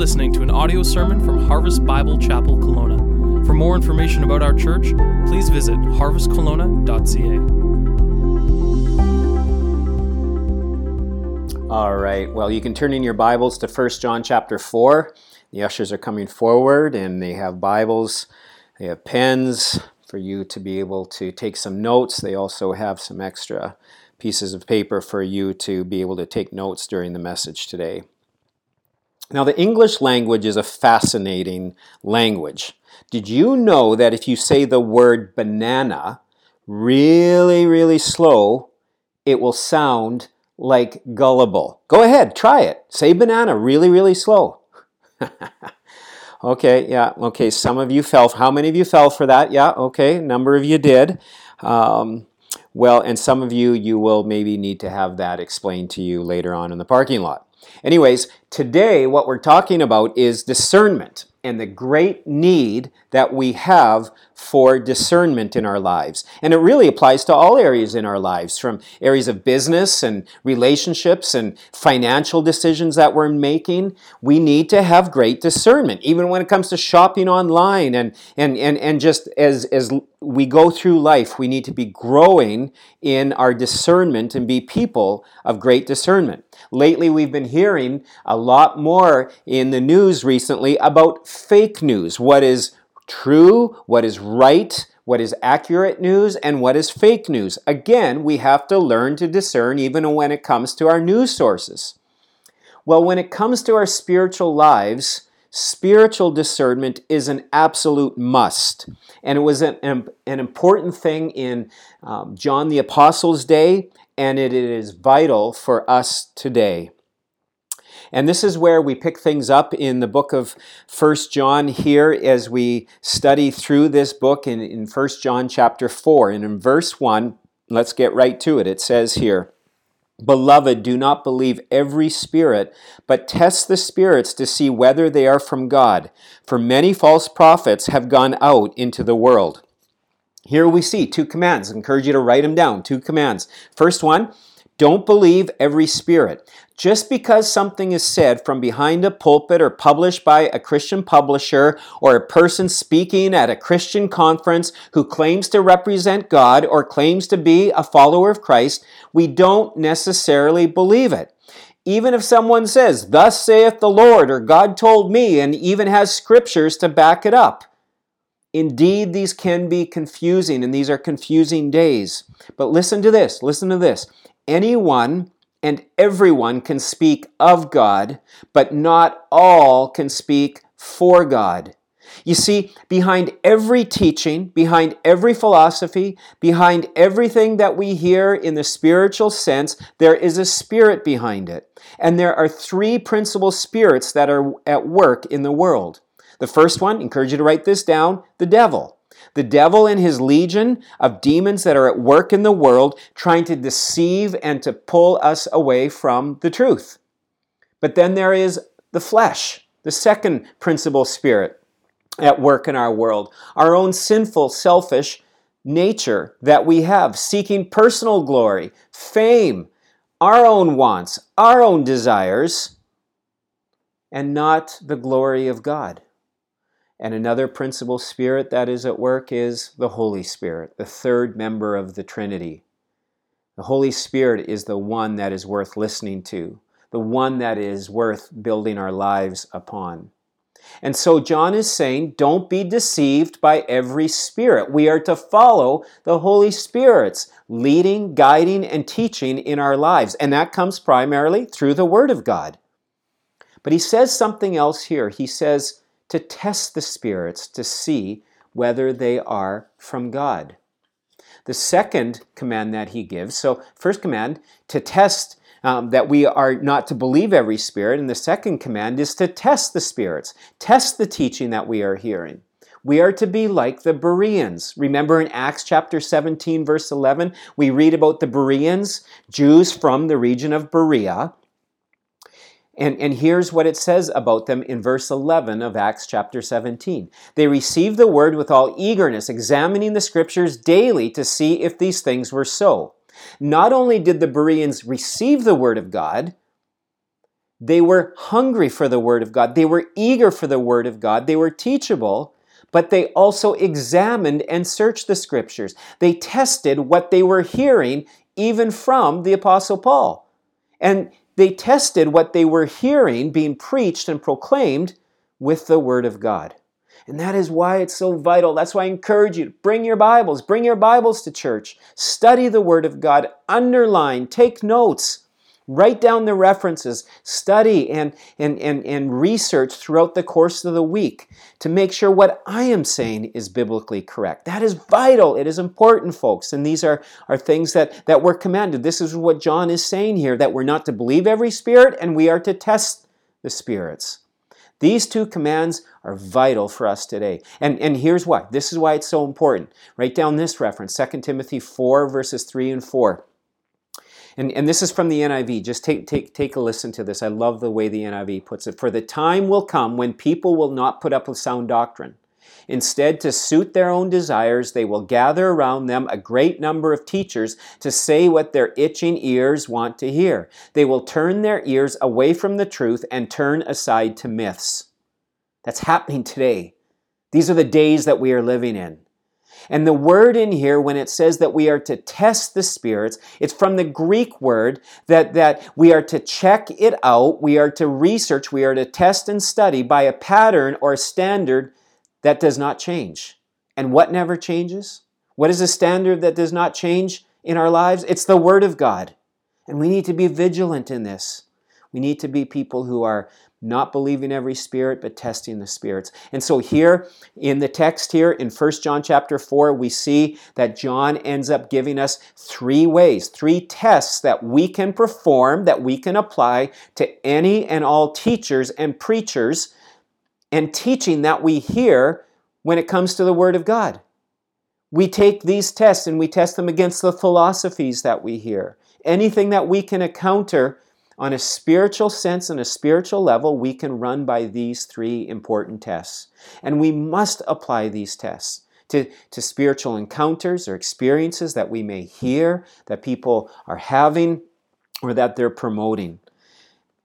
listening to an audio sermon from Harvest Bible Chapel Kelowna. For more information about our church, please visit harvestkelowna.ca. All right. Well, you can turn in your Bibles to 1 John chapter 4. The ushers are coming forward and they have Bibles, they have pens for you to be able to take some notes. They also have some extra pieces of paper for you to be able to take notes during the message today. Now, the English language is a fascinating language. Did you know that if you say the word banana really, really slow, it will sound like gullible? Go ahead, try it. Say banana really, really slow. okay, yeah, okay. Some of you fell. How many of you fell for that? Yeah, okay. A number of you did. Um, well, and some of you, you will maybe need to have that explained to you later on in the parking lot. Anyways, today what we're talking about is discernment and the great need that we have for discernment in our lives. And it really applies to all areas in our lives, from areas of business and relationships and financial decisions that we're making. We need to have great discernment, even when it comes to shopping online and, and, and, and just as, as we go through life, we need to be growing in our discernment and be people of great discernment. Lately, we've been hearing a lot more in the news recently about fake news. What is true, what is right, what is accurate news, and what is fake news. Again, we have to learn to discern even when it comes to our news sources. Well, when it comes to our spiritual lives, spiritual discernment is an absolute must. And it was an, an important thing in um, John the Apostle's day, and it is vital for us today. And this is where we pick things up in the book of First John here as we study through this book in, in 1 John chapter 4. And in verse 1, let's get right to it. It says here, Beloved, do not believe every spirit, but test the spirits to see whether they are from God. For many false prophets have gone out into the world. Here we see two commands. I encourage you to write them down. Two commands. First one, don't believe every spirit. Just because something is said from behind a pulpit or published by a Christian publisher or a person speaking at a Christian conference who claims to represent God or claims to be a follower of Christ, we don't necessarily believe it. Even if someone says, Thus saith the Lord, or God told me, and even has scriptures to back it up. Indeed, these can be confusing, and these are confusing days. But listen to this listen to this. Anyone and everyone can speak of God, but not all can speak for God. You see, behind every teaching, behind every philosophy, behind everything that we hear in the spiritual sense, there is a spirit behind it. And there are three principal spirits that are at work in the world. The first one, encourage you to write this down, the devil. The devil and his legion of demons that are at work in the world trying to deceive and to pull us away from the truth. But then there is the flesh, the second principal spirit at work in our world, our own sinful, selfish nature that we have, seeking personal glory, fame, our own wants, our own desires, and not the glory of God. And another principal spirit that is at work is the Holy Spirit, the third member of the Trinity. The Holy Spirit is the one that is worth listening to, the one that is worth building our lives upon. And so John is saying, don't be deceived by every spirit. We are to follow the Holy Spirit's leading, guiding, and teaching in our lives. And that comes primarily through the Word of God. But he says something else here. He says, to test the spirits to see whether they are from God. The second command that he gives, so first command, to test um, that we are not to believe every spirit, and the second command is to test the spirits, test the teaching that we are hearing. We are to be like the Bereans. Remember in Acts chapter 17, verse 11, we read about the Bereans, Jews from the region of Berea, and, and here's what it says about them in verse 11 of Acts chapter 17. They received the word with all eagerness, examining the scriptures daily to see if these things were so. Not only did the Bereans receive the word of God, They were hungry for the Word of God. They were eager for the Word of God. They were teachable, but they also examined and searched the Scriptures. They tested what they were hearing, even from the Apostle Paul. And they tested what they were hearing being preached and proclaimed with the Word of God. And that is why it's so vital. That's why I encourage you to bring your Bibles, bring your Bibles to church, study the Word of God, underline, take notes. Write down the references, study and, and, and, and research throughout the course of the week to make sure what I am saying is biblically correct. That is vital. It is important, folks. And these are, are things that, that we're commanded. This is what John is saying here that we're not to believe every spirit and we are to test the spirits. These two commands are vital for us today. And, and here's why. This is why it's so important. Write down this reference 2 Timothy 4, verses 3 and 4. And, and this is from the NIV. Just take, take, take a listen to this. I love the way the NIV puts it. For the time will come when people will not put up with sound doctrine. Instead, to suit their own desires, they will gather around them a great number of teachers to say what their itching ears want to hear. They will turn their ears away from the truth and turn aside to myths. That's happening today. These are the days that we are living in. And the word in here, when it says that we are to test the spirits, it's from the Greek word that, that we are to check it out, we are to research, we are to test and study by a pattern or a standard that does not change. And what never changes? What is a standard that does not change in our lives? It's the Word of God. And we need to be vigilant in this. We need to be people who are not believing every spirit but testing the spirits. And so here in the text here in 1 john chapter 4 we see that john ends up giving us three ways three tests that we can perform that we can apply to any and all teachers and preachers and teaching that we hear when it comes to the word of god. We take these tests and we test them against the philosophies that we hear. Anything that we can encounter on a spiritual sense and a spiritual level, we can run by these three important tests. And we must apply these tests to, to spiritual encounters or experiences that we may hear, that people are having, or that they're promoting,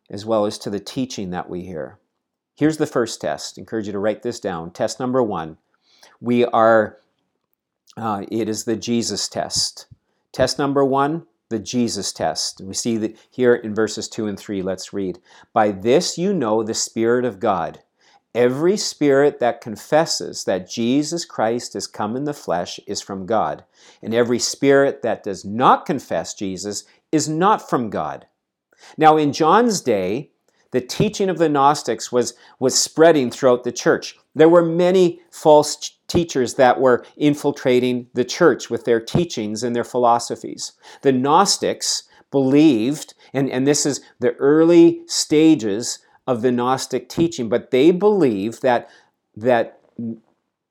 as well as to the teaching that we hear. Here's the first test. I encourage you to write this down. Test number one. We are, uh, it is the Jesus test. Test number one the Jesus test. We see that here in verses 2 and 3. Let's read. By this you know the Spirit of God. Every spirit that confesses that Jesus Christ has come in the flesh is from God, and every spirit that does not confess Jesus is not from God. Now, in John's day, the teaching of the Gnostics was, was spreading throughout the church. There were many false teachers that were infiltrating the church with their teachings and their philosophies. The Gnostics believed, and, and this is the early stages of the Gnostic teaching, but they believed that, that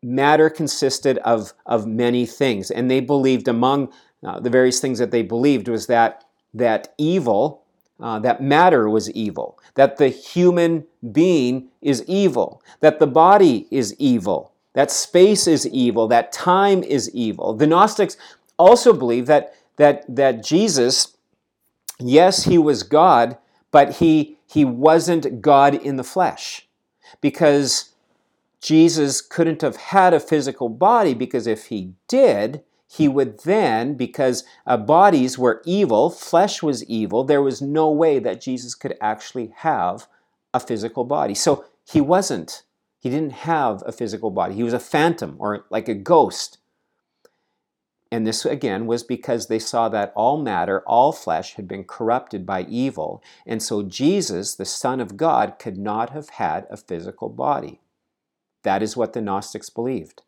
matter consisted of, of many things. And they believed among uh, the various things that they believed was that, that evil, uh, that matter was evil, that the human being is evil, that the body is evil, that space is evil, that time is evil. The Gnostics also believe that, that, that Jesus, yes, he was God, but he, he wasn't God in the flesh. Because Jesus couldn't have had a physical body, because if he did, he would then, because uh, bodies were evil, flesh was evil, there was no way that Jesus could actually have a physical body. So he wasn't he didn't have a physical body. He was a phantom or like a ghost. And this, again, was because they saw that all matter, all flesh, had been corrupted by evil. And so Jesus, the Son of God, could not have had a physical body. That is what the Gnostics believed.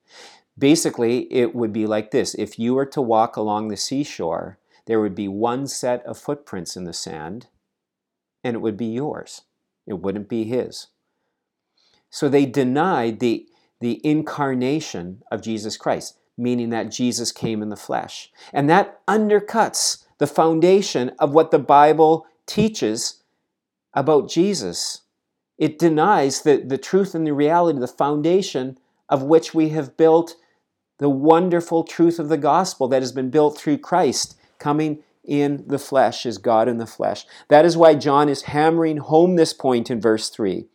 Basically, it would be like this if you were to walk along the seashore, there would be one set of footprints in the sand, and it would be yours. It wouldn't be his. So they denied the, the incarnation of Jesus Christ, meaning that Jesus came in the flesh. And that undercuts the foundation of what the Bible teaches about Jesus. It denies the, the truth and the reality, the foundation of which we have built the wonderful truth of the gospel that has been built through Christ coming in the flesh is God in the flesh. That is why John is hammering home this point in verse 3.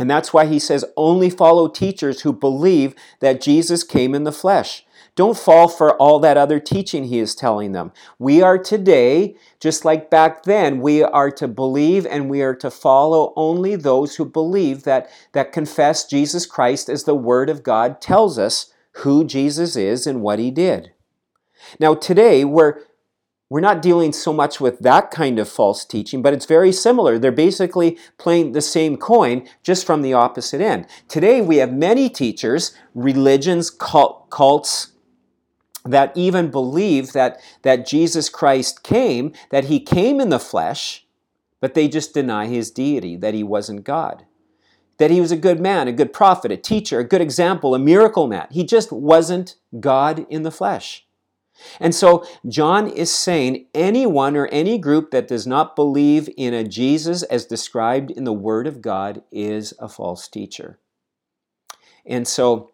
And that's why he says, only follow teachers who believe that Jesus came in the flesh. Don't fall for all that other teaching he is telling them. We are today, just like back then, we are to believe and we are to follow only those who believe that, that confess Jesus Christ as the Word of God tells us who Jesus is and what he did. Now, today, we're, we're not dealing so much with that kind of false teaching, but it's very similar. They're basically playing the same coin, just from the opposite end. Today, we have many teachers, religions, cult, cults, that even believe that, that Jesus Christ came, that he came in the flesh, but they just deny his deity, that he wasn't God. That he was a good man, a good prophet, a teacher, a good example, a miracle man. He just wasn't God in the flesh. And so John is saying anyone or any group that does not believe in a Jesus as described in the Word of God is a false teacher. And so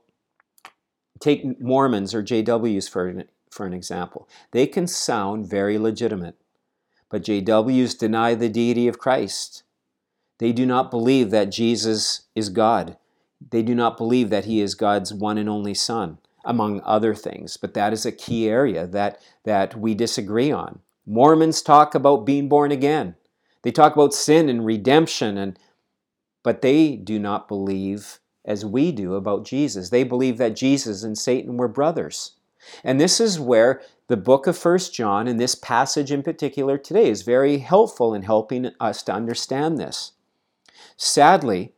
take Mormons or JWs for an, for an example. They can sound very legitimate, but JWs deny the deity of Christ. They do not believe that Jesus is God. They do not believe that he is God's one and only Son among other things. But that is a key area that, that we disagree on. Mormons talk about being born again. They talk about sin and redemption, and, but they do not believe as we do about Jesus. They believe that Jesus and Satan were brothers. And this is where the book of First John, and this passage in particular today, is very helpful in helping us to understand this. Sadly,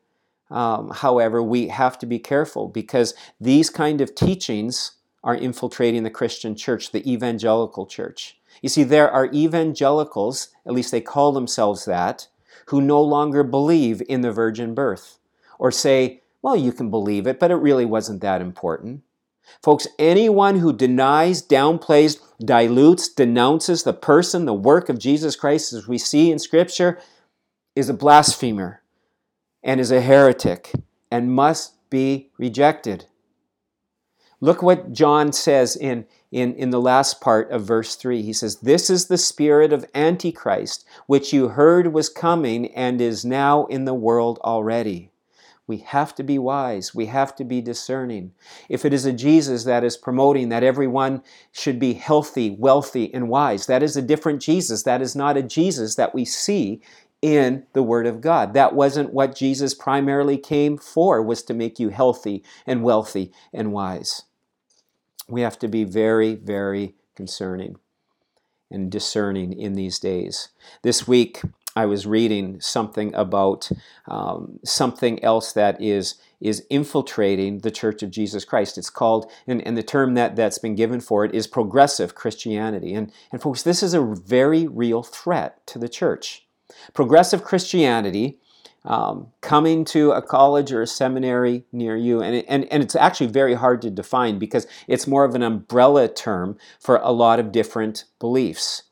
um, however, we have to be careful because these kind of teachings are infiltrating the Christian church, the evangelical church. You see, there are evangelicals, at least they call themselves that, who no longer believe in the virgin birth or say, well, you can believe it, but it really wasn't that important. Folks, anyone who denies, downplays, dilutes, denounces the person, the work of Jesus Christ as we see in Scripture is a blasphemer and is a heretic and must be rejected. Look what John says in, in, in the last part of verse 3. He says, This is the spirit of Antichrist, which you heard was coming and is now in the world already. We have to be wise. We have to be discerning. If it is a Jesus that is promoting that everyone should be healthy, wealthy, and wise, that is a different Jesus. That is not a Jesus that we see in the Word of God. That wasn't what Jesus primarily came for, was to make you healthy and wealthy and wise. We have to be very, very concerning and discerning in these days. This week, I was reading something about um, something else that is is infiltrating the Church of Jesus Christ. It's called, and, and the term that, that's been given for it is progressive Christianity. And, and folks, this is a very real threat to the church. Progressive Christianity, um, coming to a college or a seminary near you, and, and, and it's actually very hard to define because it's more of an umbrella term for a lot of different beliefs.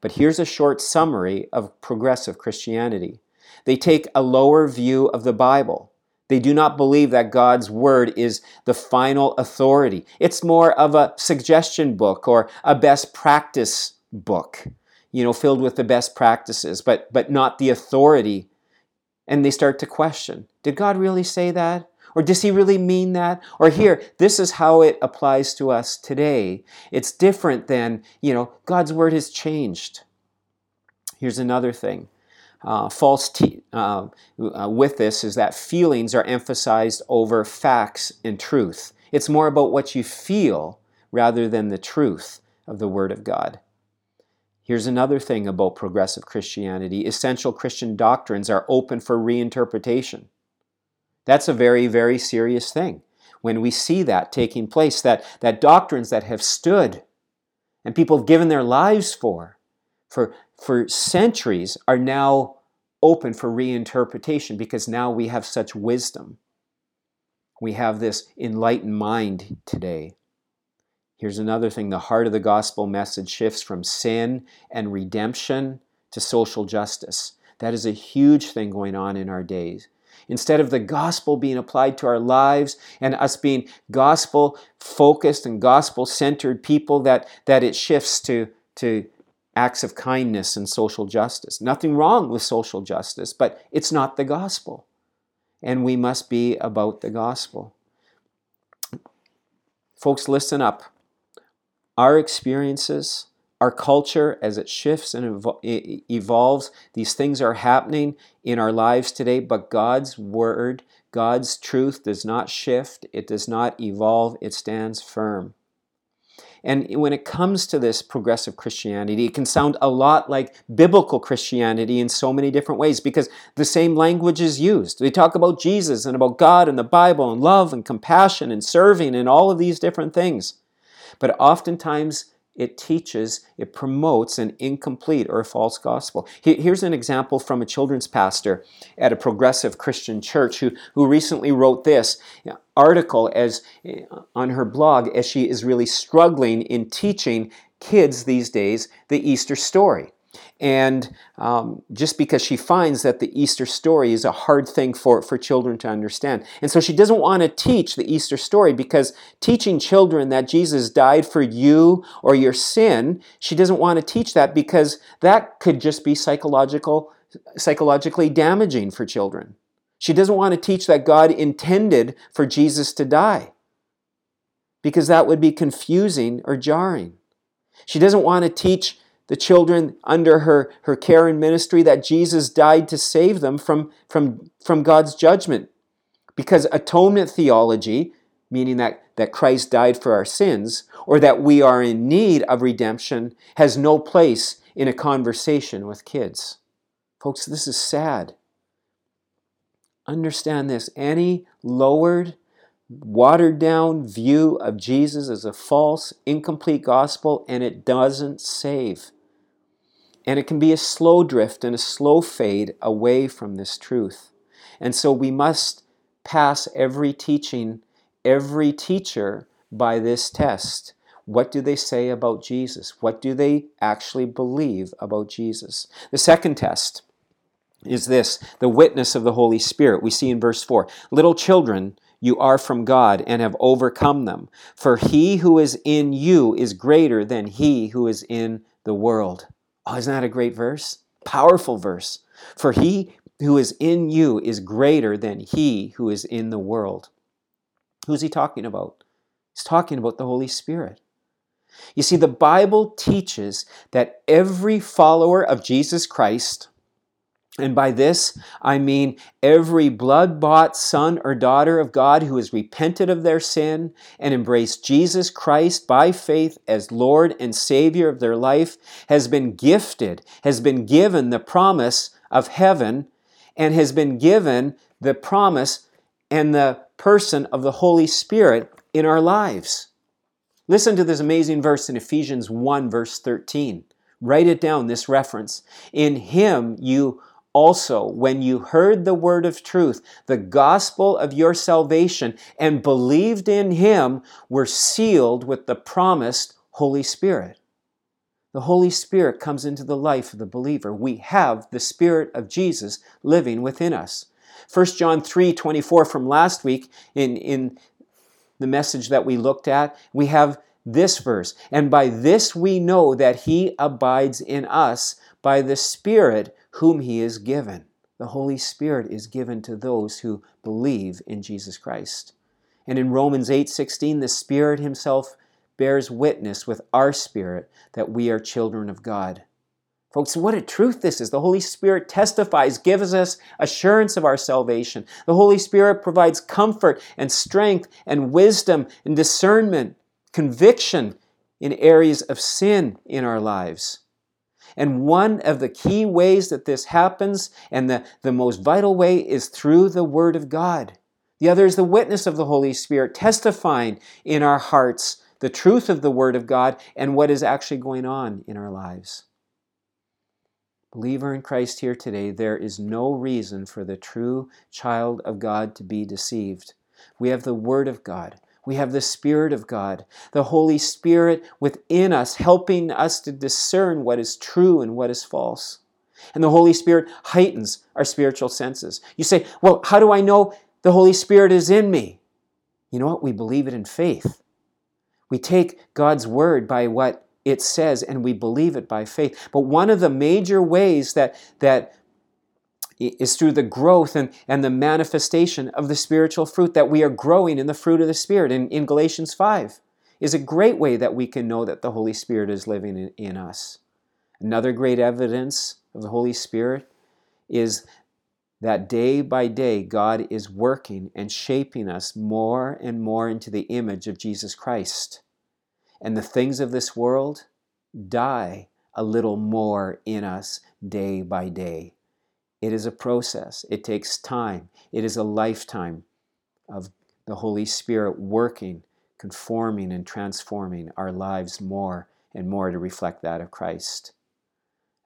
But here's a short summary of progressive Christianity. They take a lower view of the Bible. They do not believe that God's Word is the final authority. It's more of a suggestion book or a best practice book you know, filled with the best practices, but but not the authority. And they start to question, did God really say that? Or does he really mean that? Or here, this is how it applies to us today. It's different than, you know, God's word has changed. Here's another thing. Uh, false te- uh, uh, with this is that feelings are emphasized over facts and truth. It's more about what you feel rather than the truth of the Word of God. Here's another thing about progressive Christianity essential Christian doctrines are open for reinterpretation. That's a very, very serious thing when we see that taking place, that, that doctrines that have stood and people have given their lives for, for, for centuries are now open for reinterpretation because now we have such wisdom. We have this enlightened mind today. Here's another thing the heart of the gospel message shifts from sin and redemption to social justice. That is a huge thing going on in our days. Instead of the gospel being applied to our lives and us being gospel focused and gospel centered people, that, that it shifts to, to acts of kindness and social justice. Nothing wrong with social justice, but it's not the gospel. And we must be about the gospel. Folks, listen up. Our experiences, our culture, as it shifts and evolves, these things are happening in our lives today, but God's word, God's truth does not shift, it does not evolve, it stands firm. And when it comes to this progressive Christianity, it can sound a lot like biblical Christianity in so many different ways because the same language is used. We talk about Jesus and about God and the Bible and love and compassion and serving and all of these different things. But oftentimes, it teaches, it promotes an incomplete or false gospel. Here's an example from a children's pastor at a progressive Christian church who, who recently wrote this article as eh, on her blog as she is really struggling in teaching kids these days the Easter story and um, just because she finds that the Easter story is a hard thing for, for children to understand. And so she doesn't want to teach the Easter story because teaching children that Jesus died for you or your sin, she doesn't want to teach that because that could just be psychological, psychologically damaging for children. She doesn't want to teach that God intended for Jesus to die because that would be confusing or jarring. She doesn't want to teach the children under her, her care and ministry that Jesus died to save them from, from, from God's judgment. Because atonement theology, meaning that, that Christ died for our sins, or that we are in need of redemption, has no place in a conversation with kids. Folks, this is sad. Understand this. Any lowered watered down view of Jesus is a false, incomplete gospel, and it doesn't save. And it can be a slow drift and a slow fade away from this truth. And so we must pass every teaching, every teacher by this test. What do they say about Jesus? What do they actually believe about Jesus? The second test is this the witness of the Holy Spirit. We see in verse 4 Little children, you are from God and have overcome them. For he who is in you is greater than he who is in the world. Oh, isn't that a great verse? Powerful verse. For he who is in you is greater than he who is in the world. Who's he talking about? He's talking about the Holy Spirit. You see, the Bible teaches that every follower of Jesus Christ and by this, I mean every blood bought son or daughter of God who has repented of their sin and embraced Jesus Christ by faith as Lord and Savior of their life has been gifted, has been given the promise of heaven, and has been given the promise and the person of the Holy Spirit in our lives. Listen to this amazing verse in Ephesians 1, verse 13. Write it down, this reference. In Him you also, when you heard the word of truth, the gospel of your salvation, and believed in him, were sealed with the promised Holy Spirit. The Holy Spirit comes into the life of the believer. We have the Spirit of Jesus living within us. 1 John 3 24 from last week, in, in the message that we looked at, we have this verse. And by this we know that he abides in us by the Spirit whom he is given. The Holy Spirit is given to those who believe in Jesus Christ. And in Romans 8:16 the Spirit himself bears witness with our spirit that we are children of God. Folks, what a truth this is. The Holy Spirit testifies, gives us assurance of our salvation. The Holy Spirit provides comfort and strength and wisdom and discernment, conviction in areas of sin in our lives. And one of the key ways that this happens, and the, the most vital way, is through the Word of God. The other is the witness of the Holy Spirit, testifying in our hearts the truth of the Word of God and what is actually going on in our lives. Believer in Christ here today, there is no reason for the true child of God to be deceived. We have the Word of God. We have the Spirit of God, the Holy Spirit within us, helping us to discern what is true and what is false. And the Holy Spirit heightens our spiritual senses. You say, Well, how do I know the Holy Spirit is in me? You know what? We believe it in faith. We take God's word by what it says, and we believe it by faith. But one of the major ways that, that is through the growth and, and the manifestation of the spiritual fruit that we are growing in the fruit of the Spirit in, in Galatians 5 is a great way that we can know that the Holy Spirit is living in, in us. Another great evidence of the Holy Spirit is that day by day God is working and shaping us more and more into the image of Jesus Christ. And the things of this world die a little more in us day by day. It is a process, it takes time, it is a lifetime of the Holy Spirit working, conforming, and transforming our lives more and more to reflect that of Christ.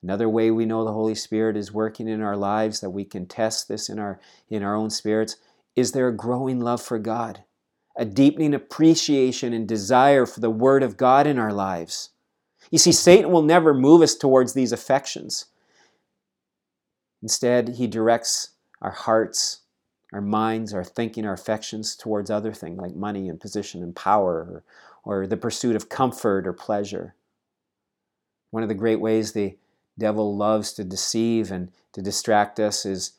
Another way we know the Holy Spirit is working in our lives, that we can test this in our, in our own spirits, is there a growing love for God, a deepening appreciation and desire for the Word of God in our lives. You see, Satan will never move us towards these affections. Instead, he directs our hearts, our minds, our thinking, our affections towards other things like money and position and power or, or the pursuit of comfort or pleasure. One of the great ways the devil loves to deceive and to distract us is,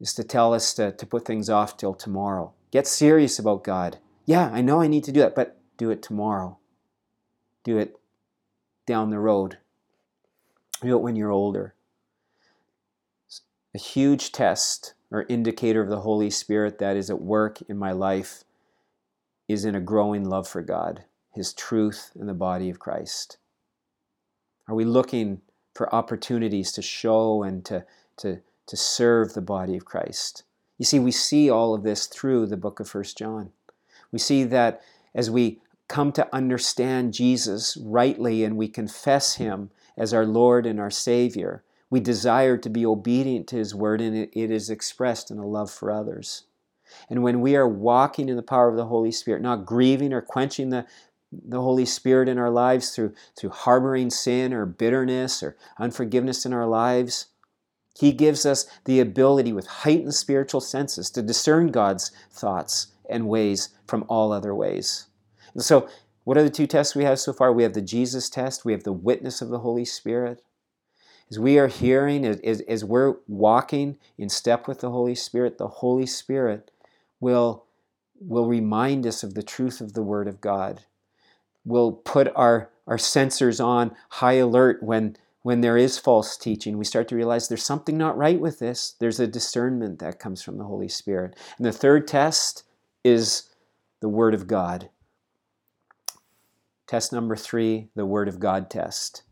is to tell us to, to put things off till tomorrow. Get serious about God. Yeah, I know I need to do it, but do it tomorrow. Do it down the road. Do it when you're older. A huge test or indicator of the Holy Spirit that is at work in my life is in a growing love for God, His truth, and the body of Christ. Are we looking for opportunities to show and to, to, to serve the body of Christ. You see, we see all of this through the book of First John. We see that as we come to understand Jesus rightly and we confess Him as our Lord and our Savior, we desire to be obedient to His word and it is expressed in a love for others. And when we are walking in the power of the Holy Spirit, not grieving or quenching the, the Holy Spirit in our lives through, through harboring sin or bitterness or unforgiveness in our lives. He gives us the ability with heightened spiritual senses to discern God's thoughts and ways from all other ways. And so, what are the two tests we have so far? We have the Jesus test, we have the witness of the Holy Spirit. As we are hearing, as, as we're walking in step with the Holy Spirit, the Holy Spirit will, will remind us of the truth of the Word of God we'll put our, our sensors on high alert when, when there is false teaching. We start to realize there's something not right with this. There's a discernment that comes from the Holy Spirit. And the third test is the Word of God. Test number three, the Word of God test.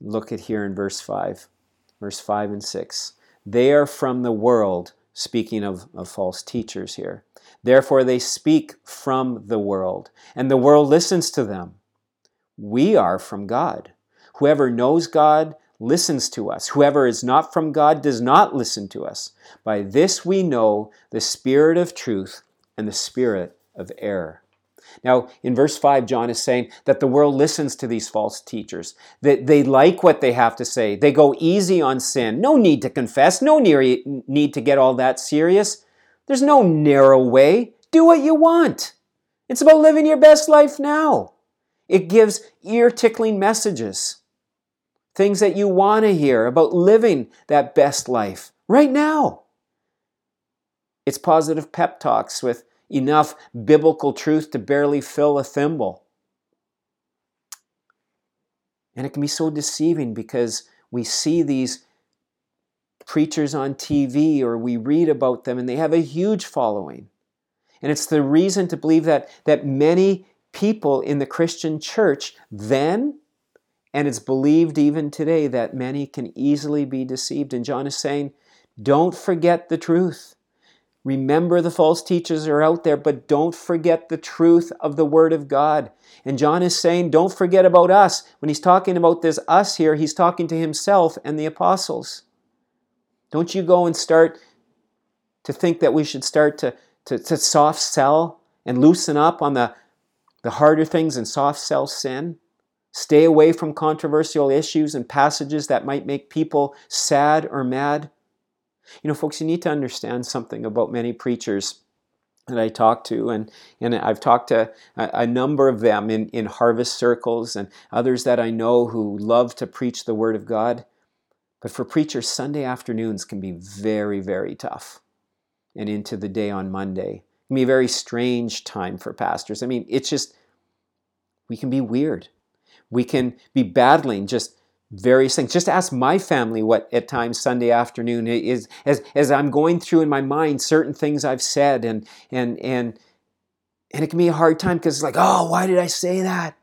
Look at here in verse 5, verse 5 and 6. They are from the world, speaking of, of false teachers here. Therefore, they speak from the world, and the world listens to them. We are from God. Whoever knows God listens to us. Whoever is not from God does not listen to us. By this we know the spirit of truth and the spirit of error. Now, in verse 5, John is saying that the world listens to these false teachers, that they like what they have to say. They go easy on sin. No need to confess, no need to get all that serious. There's no narrow way. Do what you want. It's about living your best life now. It gives ear tickling messages, things that you want to hear about living that best life right now. It's positive pep talks with enough biblical truth to barely fill a thimble. And it can be so deceiving because we see these preachers on TV or we read about them and they have a huge following. And it's the reason to believe that, that many people in the Christian church then, and it's believed even today, that many can easily be deceived. And John is saying, don't forget the truth. Remember the false teachers are out there, but don't forget the truth of the Word of God. And John is saying, don't forget about us. When he's talking about this us here, he's talking to himself and the apostles. Don't you go and start to think that we should start to, to, to soft sell and loosen up on the, the harder things and soft sell sin? Stay away from controversial issues and passages that might make people sad or mad. You know, folks, you need to understand something about many preachers that I talk to, and, and I've talked to a, a, number of them in, in harvest circles and others that I know who love to preach the Word of God. But for preachers, Sunday afternoons can be very, very tough. And into the day on Monday. It can be a very strange time for pastors. I mean, it's just, we can be weird. We can be battling just various things. Just ask my family what at times Sunday afternoon is as as I'm going through in my mind certain things I've said and and and and it can be a hard time because it's like, oh, why did I say that?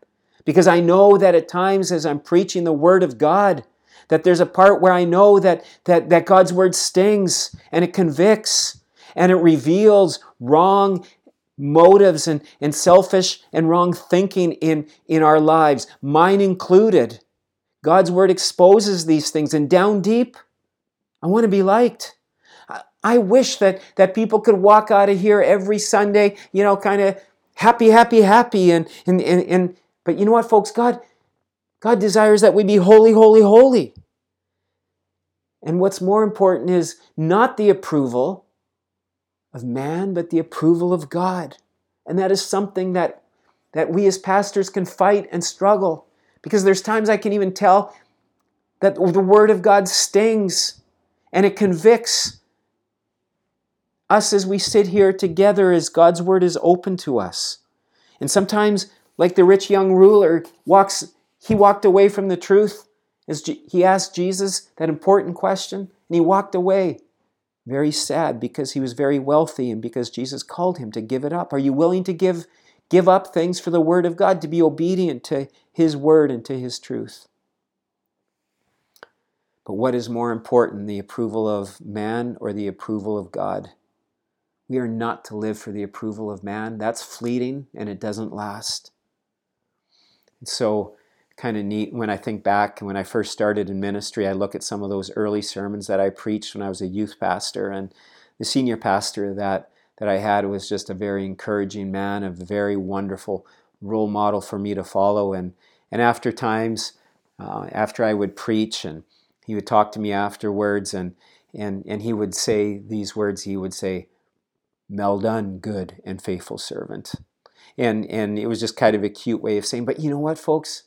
Because I know that at times as I'm preaching the word of God, that there's a part where I know that that that God's word stings and it convicts and it reveals wrong motives and, and selfish and wrong thinking in, in our lives, mine included. God's word exposes these things, and down deep, I want to be liked. I wish that, that people could walk out of here every Sunday, you know, kind of happy, happy, happy. And, and, and, and, but you know what, folks? God, God desires that we be holy, holy, holy. And what's more important is not the approval of man, but the approval of God. And that is something that, that we as pastors can fight and struggle. Because there's times I can even tell that the Word of God stings and it convicts us as we sit here together as God's Word is open to us. And sometimes, like the rich young ruler, walks, he walked away from the truth as he asked Jesus that important question, and he walked away very sad because he was very wealthy and because Jesus called him to give it up. Are you willing to give give up things for the word of God to be obedient to his word and to his truth? But what is more important, the approval of man or the approval of God? We are not to live for the approval of man. That's fleeting and it doesn't last. And so kind of neat when I think back when I first started in ministry. I look at some of those early sermons that I preached when I was a youth pastor, and the senior pastor that that I had was just a very encouraging man, a very wonderful role model for me to follow. And and after times, uh, after I would preach, and he would talk to me afterwards, and and and he would say these words. He would say, "Well done, good and faithful servant." And and it was just kind of a cute way of saying, but you know what, folks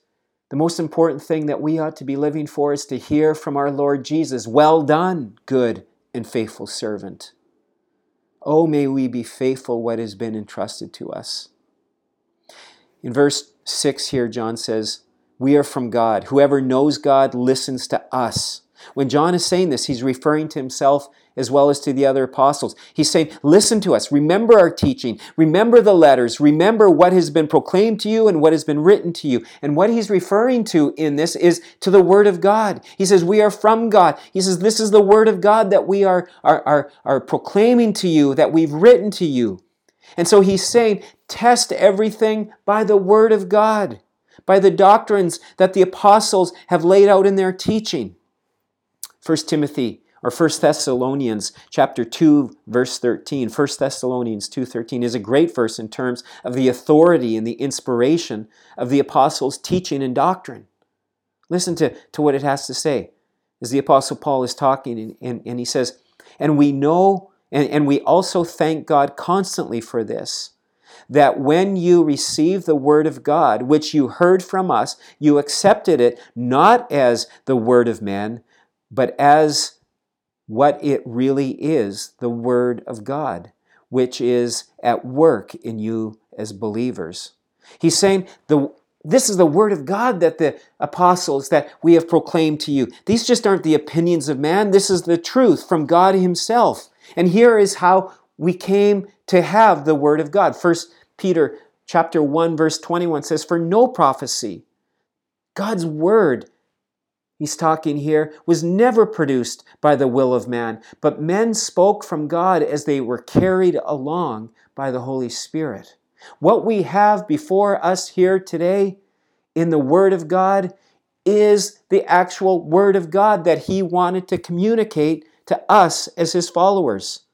the most important thing that we ought to be living for is to hear from our Lord Jesus, Well done, good and faithful servant. Oh, may we be faithful what has been entrusted to us. In verse 6 here, John says, We are from God. Whoever knows God listens to us. When John is saying this, he's referring to himself as well as to the other apostles. He's saying, Listen to us. Remember our teaching. Remember the letters. Remember what has been proclaimed to you and what has been written to you. And what he's referring to in this is to the Word of God. He says, We are from God. He says, This is the Word of God that we are, are, are, are proclaiming to you, that we've written to you. And so he's saying, Test everything by the Word of God, by the doctrines that the apostles have laid out in their teaching. 1 Timothy or 1 Thessalonians chapter 2 verse 13. 1 Thessalonians 2:13 is a great verse in terms of the authority and the inspiration of the apostles' teaching and doctrine. Listen to, to what it has to say. As the apostle Paul is talking and, and, and he says, and we know and, and we also thank God constantly for this that when you received the word of God, which you heard from us, you accepted it not as the word of man, but as what it really is the Word of God, which is at work in you as believers. He's saying, the, This is the Word of God that the apostles that we have proclaimed to you. These just aren't the opinions of man, this is the truth from God Himself. And here is how we came to have the Word of God. First Peter chapter 1 verse 21 says for no prophecy God's word he's talking here, was never produced by the will of man, but men spoke from God as they were carried along by the Holy Spirit. What we have before us here today in the Word of God is the actual Word of God that He wanted to communicate to us as His followers.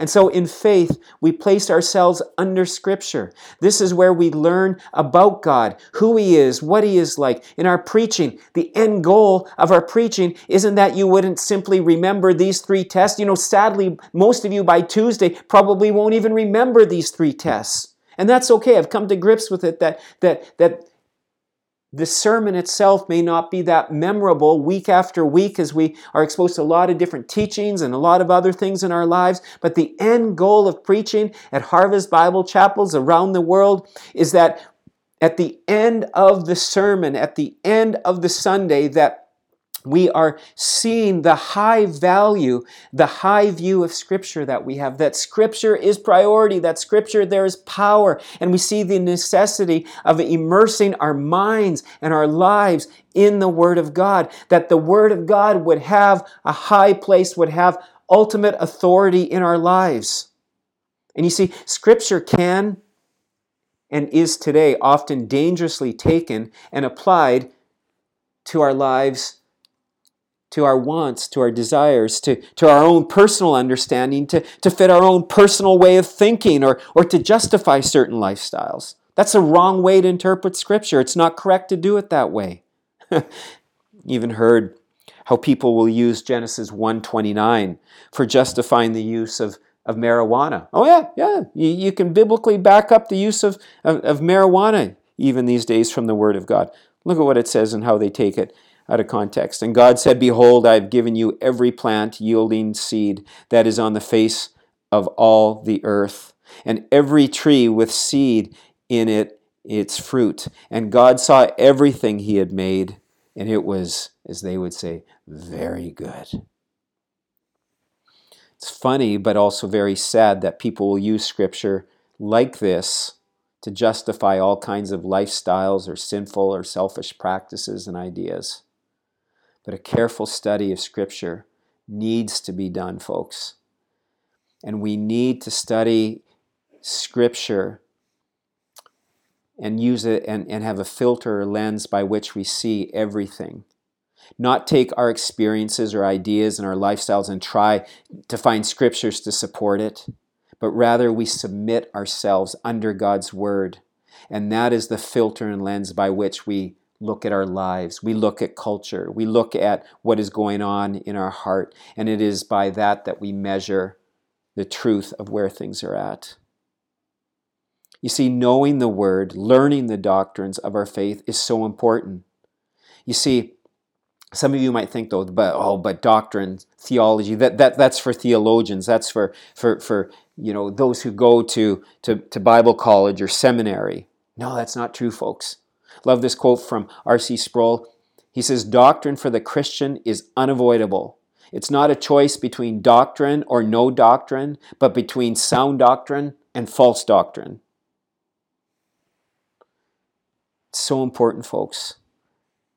And so in faith, we place ourselves under Scripture. This is where we learn about God, who He is, what He is like. In our preaching, the end goal of our preaching isn't that you wouldn't simply remember these three tests. You know, sadly, most of you by Tuesday probably won't even remember these three tests. And that's okay. I've come to grips with it that, that, that the sermon itself may not be that memorable week after week as we are exposed to a lot of different teachings and a lot of other things in our lives. But the end goal of preaching at Harvest Bible chapels around the world is that at the end of the sermon, at the end of the Sunday, that we are seeing the high value, the high view of Scripture that we have, that Scripture is priority, that Scripture there is power, and we see the necessity of immersing our minds and our lives in the Word of God, that the Word of God would have a high place, would have ultimate authority in our lives. And you see, Scripture can and is today often dangerously taken and applied to our lives to our wants, to our desires, to, to our own personal understanding, to, to fit our own personal way of thinking, or, or to justify certain lifestyles. That's a wrong way to interpret Scripture. It's not correct to do it that way. Even heard how people will use Genesis 1:29 for justifying the use of, of marijuana. Oh yeah, yeah. You, you can biblically back up the use of, of, of marijuana even these days from the Word of God. Look at what it says and how they take it out of context. And God said, Behold, I have given you every plant yielding seed that is on the face of all the earth, and every tree with seed in it, its fruit. And God saw everything he had made, and it was, as they would say, very good. It's funny, but also very sad that people will use scripture like this to justify all kinds of lifestyles or sinful or selfish practices and ideas. But a careful study of Scripture needs to be done, folks. And we need to study Scripture and use it and, and have a filter or lens by which we see everything. Not take our experiences or ideas and our lifestyles and try to find scriptures to support it, but rather we submit ourselves under God's Word. And that is the filter and lens by which we look at our lives, we look at culture, we look at what is going on in our heart, and it is by that that we measure the truth of where things are at. You see, knowing the Word, learning the doctrines of our faith is so important. You see, some of you might think though, but oh, but doctrine, theology, that, that that's for theologians, that's for for for you know those who go to, to, to Bible college or seminary. No, that's not true, folks. Love this quote from R.C. Sproul. He says, Doctrine for the Christian is unavoidable. It's not a choice between doctrine or no doctrine, but between sound doctrine and false doctrine. It's so important, folks,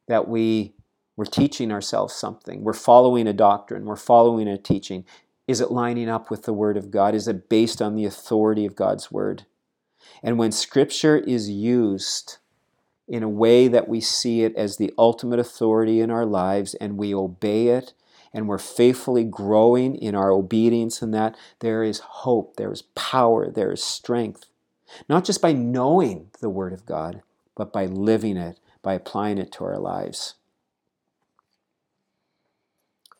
that we, we're teaching ourselves something. We're following a doctrine, we're following a teaching. Is it lining up with the Word of God? Is it based on the authority of God's Word? And when Scripture is used, in a way that we see it as the ultimate authority in our lives and we obey it and we're faithfully growing in our obedience in that, there is hope, there is power, there is strength. Not just by knowing the Word of God, but by living it, by applying it to our lives.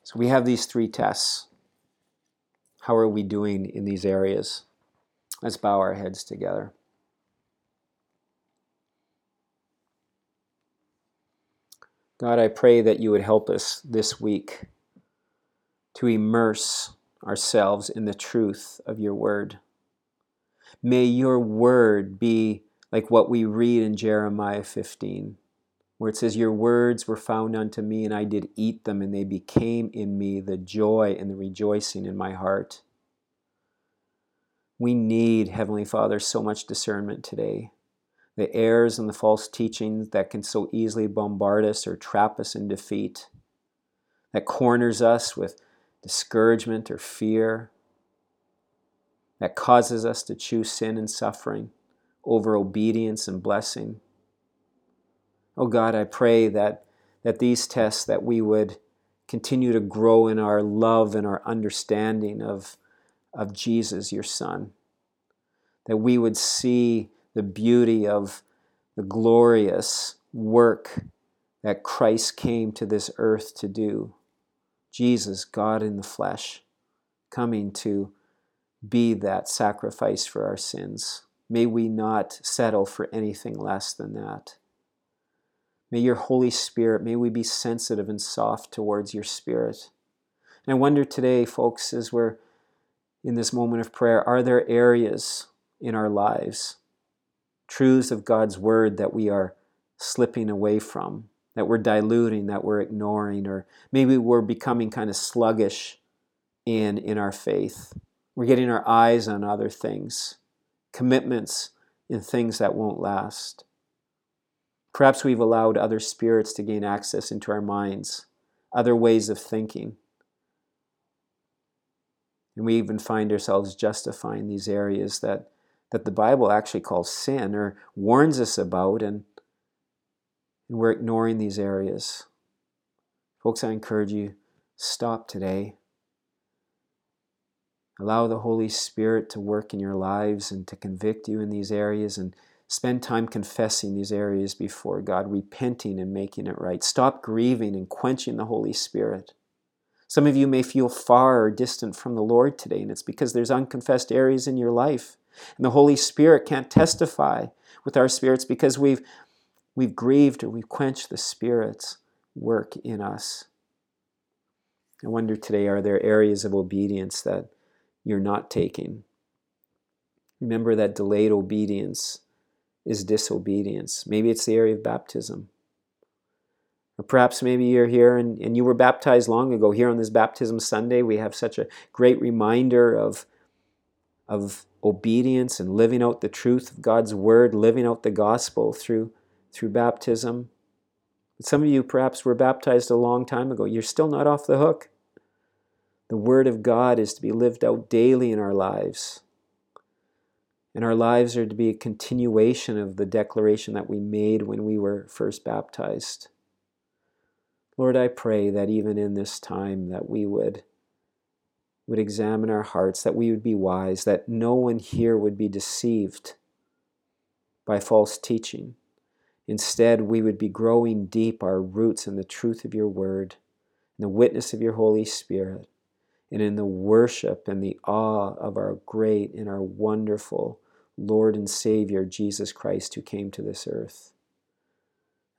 So we have these three tests. How are we doing in these areas? Let's bow our heads together. God, I pray that you would help us this week to immerse ourselves in the truth of your word. May your word be like what we read in Jeremiah 15, where it says, Your words were found unto me, and I did eat them, and they became in me the joy and the rejoicing in my heart. We need, Heavenly Father, so much discernment today the errors and the false teachings that can so easily bombard us or trap us in defeat, that corners us with discouragement or fear, that causes us to choose sin and suffering over obedience and blessing. Oh God, I pray that, that these tests that we would continue to grow in our love and our understanding of, of Jesus, your Son. That we would see the beauty of the glorious work that Christ came to this earth to do. Jesus, God in the flesh, coming to be that sacrifice for our sins. May we not settle for anything less than that. May your Holy Spirit, may we be sensitive and soft towards your Spirit. And I wonder today, folks, as we're in this moment of prayer, are there areas in our lives, truths of God's Word that we are slipping away from, that we're diluting, that we're ignoring, or maybe we're becoming kind of sluggish in, in our faith? We're getting our eyes on other things, commitments in things that won't last. Perhaps we've allowed other spirits to gain access into our minds, other ways of thinking. And we even find ourselves justifying these areas that, that the Bible actually calls sin or warns us about, and, we're ignoring these areas. Folks, I encourage you stop today. Allow the Holy Spirit to work in your lives and to convict you in these areas and spend time confessing these areas before God, repenting and making it right. Stop grieving and quenching the Holy Spirit. Some of you may feel far or distant from the Lord today, and it's because there's unconfessed areas in your life. And the Holy Spirit can't testify with our spirits because we've, we've grieved or we've quenched the Spirit's work in us. I wonder today are there areas of obedience that you're not taking. Remember that delayed obedience is disobedience. Maybe it's the area of baptism. Or perhaps maybe you're here and, and you were baptized long ago. Here on this Baptism Sunday, we have such a great reminder of, of obedience and living out the truth of God's Word, living out the gospel through, through baptism. Some of you perhaps were baptized a long time ago. You're still not off the hook. The Word of God is to be lived out daily in our lives. And our lives are to be a continuation of the declaration that we made when we were first baptized. Lord, I pray that even in this time that we would would examine our hearts, that we would be wise, that no one here would be deceived by false teaching. Instead, we would be growing deep our roots in the truth of your word, in the witness of your Holy Spirit, and in the worship and the awe of our great and our wonderful Lord and Savior, Jesus Christ, who came to this earth.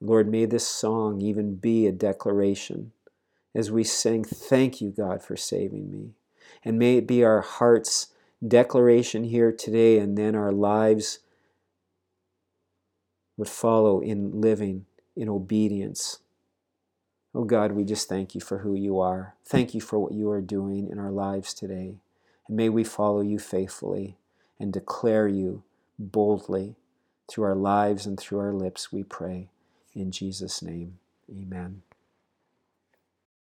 Lord, may this song even be a declaration as we sing, Thank you, God, for saving me. And may it be our heart's declaration here today, and then our lives would follow in living in obedience Oh God, we just thank you for who you are. Thank you for what you are doing in our lives today. And may we follow you faithfully and declare you boldly through our lives and through our lips, we pray. In Jesus' name, amen.